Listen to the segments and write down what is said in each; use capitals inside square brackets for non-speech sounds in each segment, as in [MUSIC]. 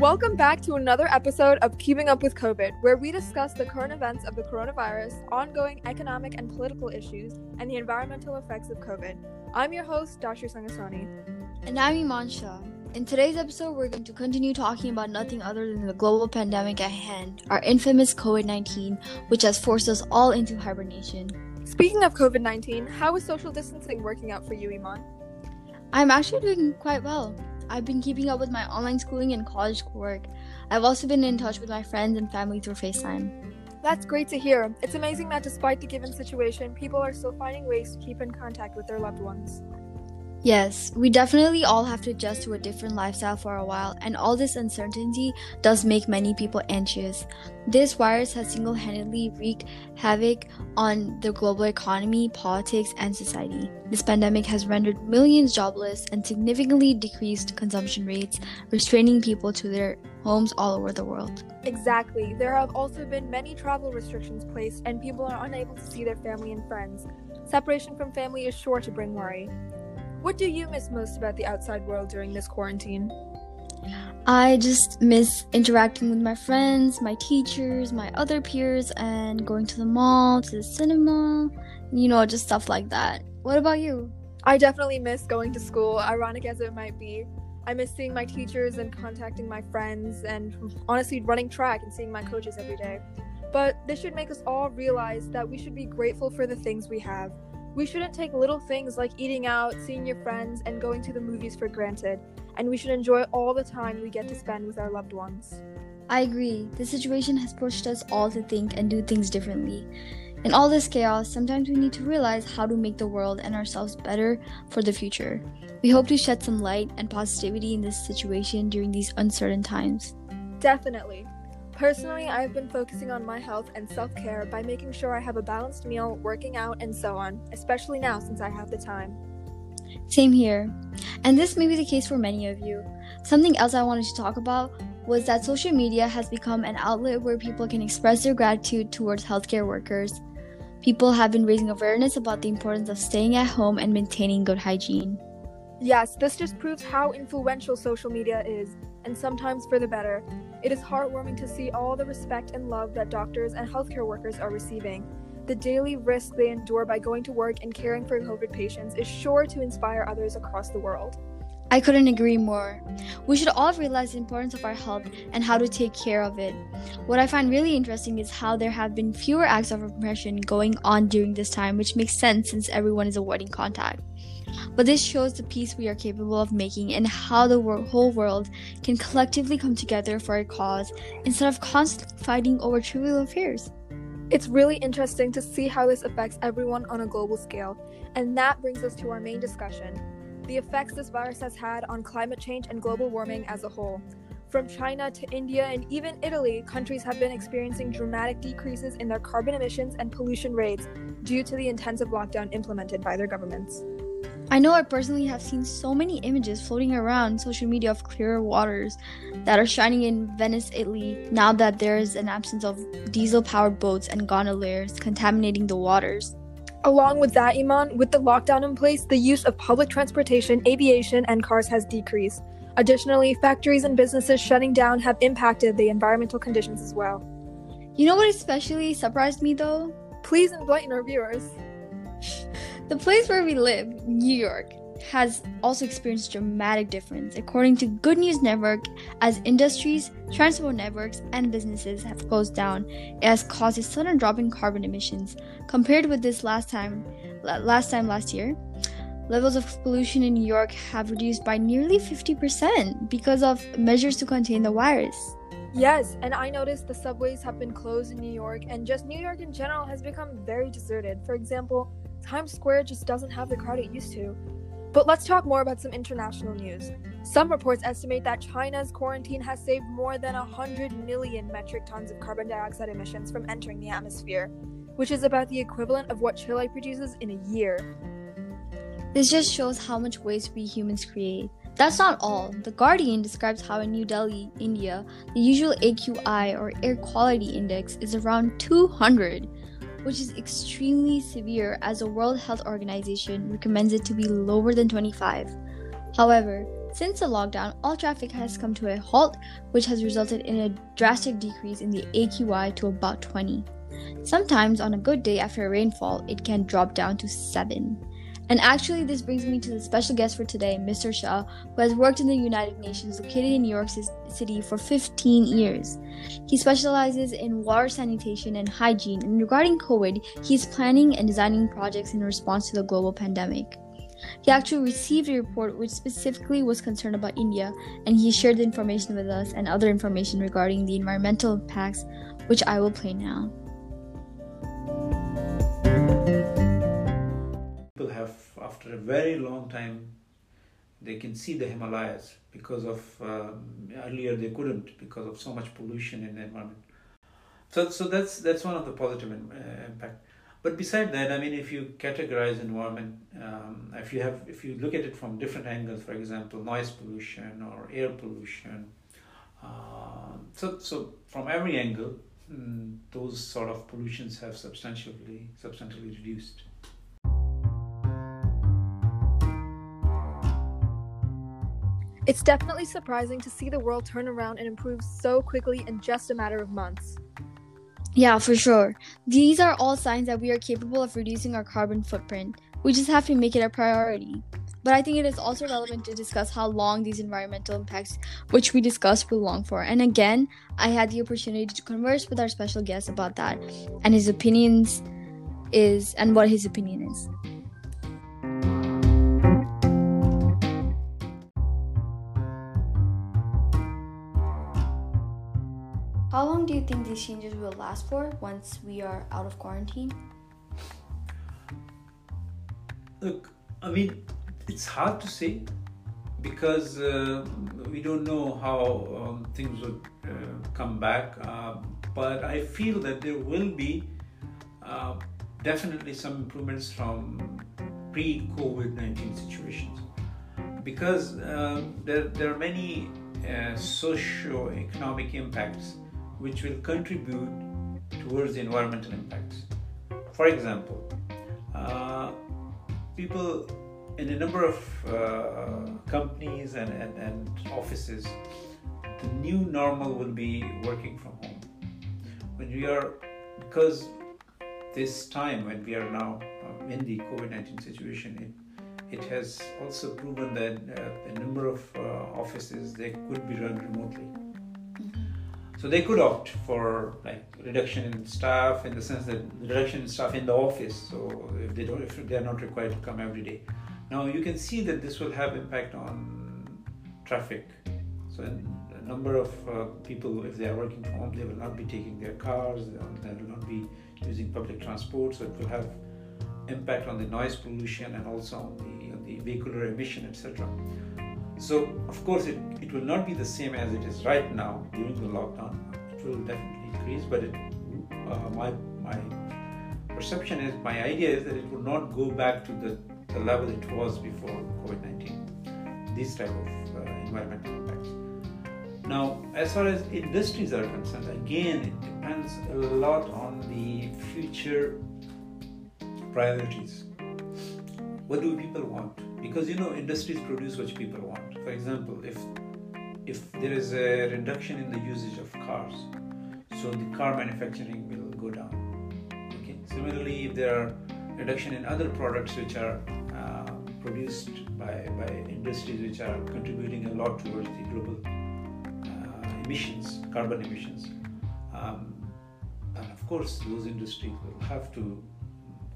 Welcome back to another episode of Keeping Up with COVID, where we discuss the current events of the coronavirus, ongoing economic and political issues, and the environmental effects of COVID. I'm your host, Dr. Sangasani. And I'm Iman Shah. In today's episode, we're going to continue talking about nothing other than the global pandemic at hand, our infamous COVID 19, which has forced us all into hibernation. Speaking of COVID 19, how is social distancing working out for you, Iman? I'm actually doing quite well. I've been keeping up with my online schooling and college work. I've also been in touch with my friends and family through FaceTime. That's great to hear. It's amazing that despite the given situation, people are still finding ways to keep in contact with their loved ones. Yes, we definitely all have to adjust to a different lifestyle for a while, and all this uncertainty does make many people anxious. This virus has single handedly wreaked havoc on the global economy, politics, and society. This pandemic has rendered millions jobless and significantly decreased consumption rates, restraining people to their homes all over the world. Exactly. There have also been many travel restrictions placed, and people are unable to see their family and friends. Separation from family is sure to bring worry. What do you miss most about the outside world during this quarantine? I just miss interacting with my friends, my teachers, my other peers, and going to the mall, to the cinema, you know, just stuff like that. What about you? I definitely miss going to school, ironic as it might be. I miss seeing my teachers and contacting my friends, and honestly, running track and seeing my coaches every day. But this should make us all realize that we should be grateful for the things we have. We shouldn't take little things like eating out, seeing your friends, and going to the movies for granted, and we should enjoy all the time we get to spend with our loved ones. I agree. The situation has pushed us all to think and do things differently. In all this chaos, sometimes we need to realize how to make the world and ourselves better for the future. We hope to shed some light and positivity in this situation during these uncertain times. Definitely. Personally, I've been focusing on my health and self care by making sure I have a balanced meal, working out, and so on, especially now since I have the time. Same here. And this may be the case for many of you. Something else I wanted to talk about was that social media has become an outlet where people can express their gratitude towards healthcare workers. People have been raising awareness about the importance of staying at home and maintaining good hygiene. Yes, this just proves how influential social media is, and sometimes for the better. It is heartwarming to see all the respect and love that doctors and healthcare workers are receiving. The daily risk they endure by going to work and caring for COVID patients is sure to inspire others across the world. I couldn't agree more. We should all realize the importance of our health and how to take care of it. What I find really interesting is how there have been fewer acts of oppression going on during this time, which makes sense since everyone is avoiding contact. But this shows the peace we are capable of making and how the wor- whole world can collectively come together for a cause instead of constantly fighting over trivial affairs. It's really interesting to see how this affects everyone on a global scale, and that brings us to our main discussion the effects this virus has had on climate change and global warming as a whole. From China to India and even Italy, countries have been experiencing dramatic decreases in their carbon emissions and pollution rates due to the intensive lockdown implemented by their governments. I know I personally have seen so many images floating around social media of clearer waters that are shining in Venice, Italy, now that there is an absence of diesel powered boats and gondoliers contaminating the waters. Along with that, Iman, with the lockdown in place, the use of public transportation, aviation, and cars has decreased. Additionally, factories and businesses shutting down have impacted the environmental conditions as well. You know what especially surprised me though? Please enlighten our viewers. [LAUGHS] The place where we live, New York, has also experienced dramatic difference. According to Good News Network, as industries, transport networks, and businesses have closed down, it has caused a sudden drop in carbon emissions compared with this last time last time last year. Levels of pollution in New York have reduced by nearly 50% because of measures to contain the virus. Yes, and I noticed the subways have been closed in New York, and just New York in general has become very deserted. For example, Times Square just doesn't have the crowd it used to. But let's talk more about some international news. Some reports estimate that China's quarantine has saved more than 100 million metric tons of carbon dioxide emissions from entering the atmosphere, which is about the equivalent of what Chile produces in a year. This just shows how much waste we humans create. That's not all. The Guardian describes how in New Delhi, India, the usual AQI or air quality index is around 200, which is extremely severe as the World Health Organization recommends it to be lower than 25. However, Since the lockdown, all traffic has come to a halt, which has resulted in a drastic decrease in the AQI to about 20. Sometimes, on a good day after a rainfall, it can drop down to 7. And actually, this brings me to the special guest for today, Mr. Shah, who has worked in the United Nations located in New York City for 15 years. He specializes in water sanitation and hygiene, and regarding COVID, he's planning and designing projects in response to the global pandemic. He actually received a report which specifically was concerned about India, and he shared the information with us and other information regarding the environmental impacts, which I will play now. After a very long time they can see the Himalayas because of um, earlier they couldn't because of so much pollution in the environment. So, so that's that's one of the positive in, uh, impact. But beside that, I mean, if you categorize environment, um, if you have if you look at it from different angles, for example, noise pollution or air pollution, uh, so so from every angle, mm, those sort of pollutions have substantially substantially reduced. It's definitely surprising to see the world turn around and improve so quickly in just a matter of months. Yeah, for sure. These are all signs that we are capable of reducing our carbon footprint. We just have to make it a priority. But I think it is also relevant to discuss how long these environmental impacts, which we discussed, will long for. And again, I had the opportunity to converse with our special guest about that and his opinions is and what his opinion is. How long do you think these changes will last for once we are out of quarantine? Look, I mean, it's hard to say because uh, we don't know how um, things would uh, come back. Uh, but I feel that there will be uh, definitely some improvements from pre COVID 19 situations because um, there, there are many uh, socio-economic impacts which will contribute towards the environmental impacts. For example, uh, people in a number of uh, companies and, and, and offices, the new normal will be working from home. When we are, because this time when we are now um, in the COVID 19 situation, it, it has also proven that uh, a number of uh, offices they could be run remotely so they could opt for like reduction in staff in the sense that reduction in staff in the office. So if they don't, if they are not required to come every day. Now you can see that this will have impact on traffic. So a number of uh, people, if they are working from home, they will not be taking their cars. They will not be using public transport. So it will have impact on the noise pollution and also on the, on the vehicular emission, etc. So, of course, it, it will not be the same as it is right now during the lockdown. It will definitely increase, but it, uh, my, my perception is, my idea is that it will not go back to the, the level it was before COVID 19, these type of uh, environmental impacts. Now, as far as industries are concerned, again, it depends a lot on the future priorities. What do people want? Because you know industries produce what people want. For example if if there is a reduction in the usage of cars so the car manufacturing will go down. Okay? Similarly if there are reduction in other products which are uh, produced by, by industries which are contributing a lot towards the global uh, emissions carbon emissions um, and of course those industries will have to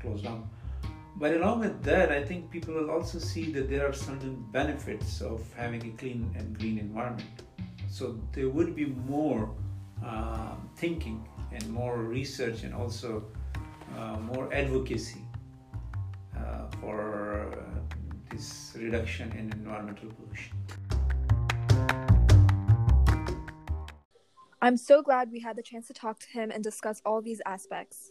close down but along with that, I think people will also see that there are certain benefits of having a clean and green environment. So there would be more uh, thinking and more research and also uh, more advocacy uh, for uh, this reduction in environmental pollution. I'm so glad we had the chance to talk to him and discuss all these aspects.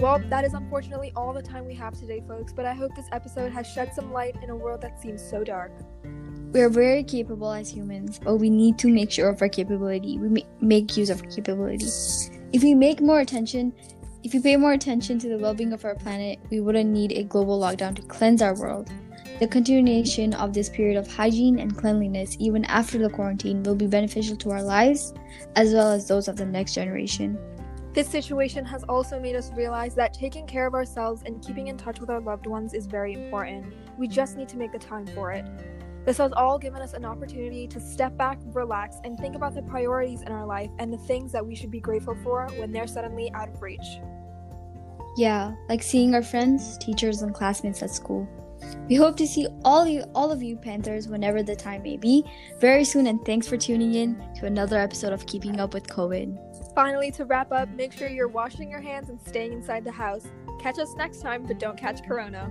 Well, that is unfortunately all the time we have today, folks, but I hope this episode has shed some light in a world that seems so dark. We are very capable as humans, but we need to make sure of our capability. We make use of our capability. If we make more attention, if we pay more attention to the well being of our planet, we wouldn't need a global lockdown to cleanse our world. The continuation of this period of hygiene and cleanliness, even after the quarantine, will be beneficial to our lives as well as those of the next generation. This situation has also made us realize that taking care of ourselves and keeping in touch with our loved ones is very important. We just need to make the time for it. This has all given us an opportunity to step back, relax, and think about the priorities in our life and the things that we should be grateful for when they're suddenly out of reach. Yeah, like seeing our friends, teachers, and classmates at school. We hope to see all you all of you Panthers whenever the time may be very soon and thanks for tuning in to another episode of Keeping Up with COVID. Finally, to wrap up, make sure you're washing your hands and staying inside the house. Catch us next time, but don't catch corona.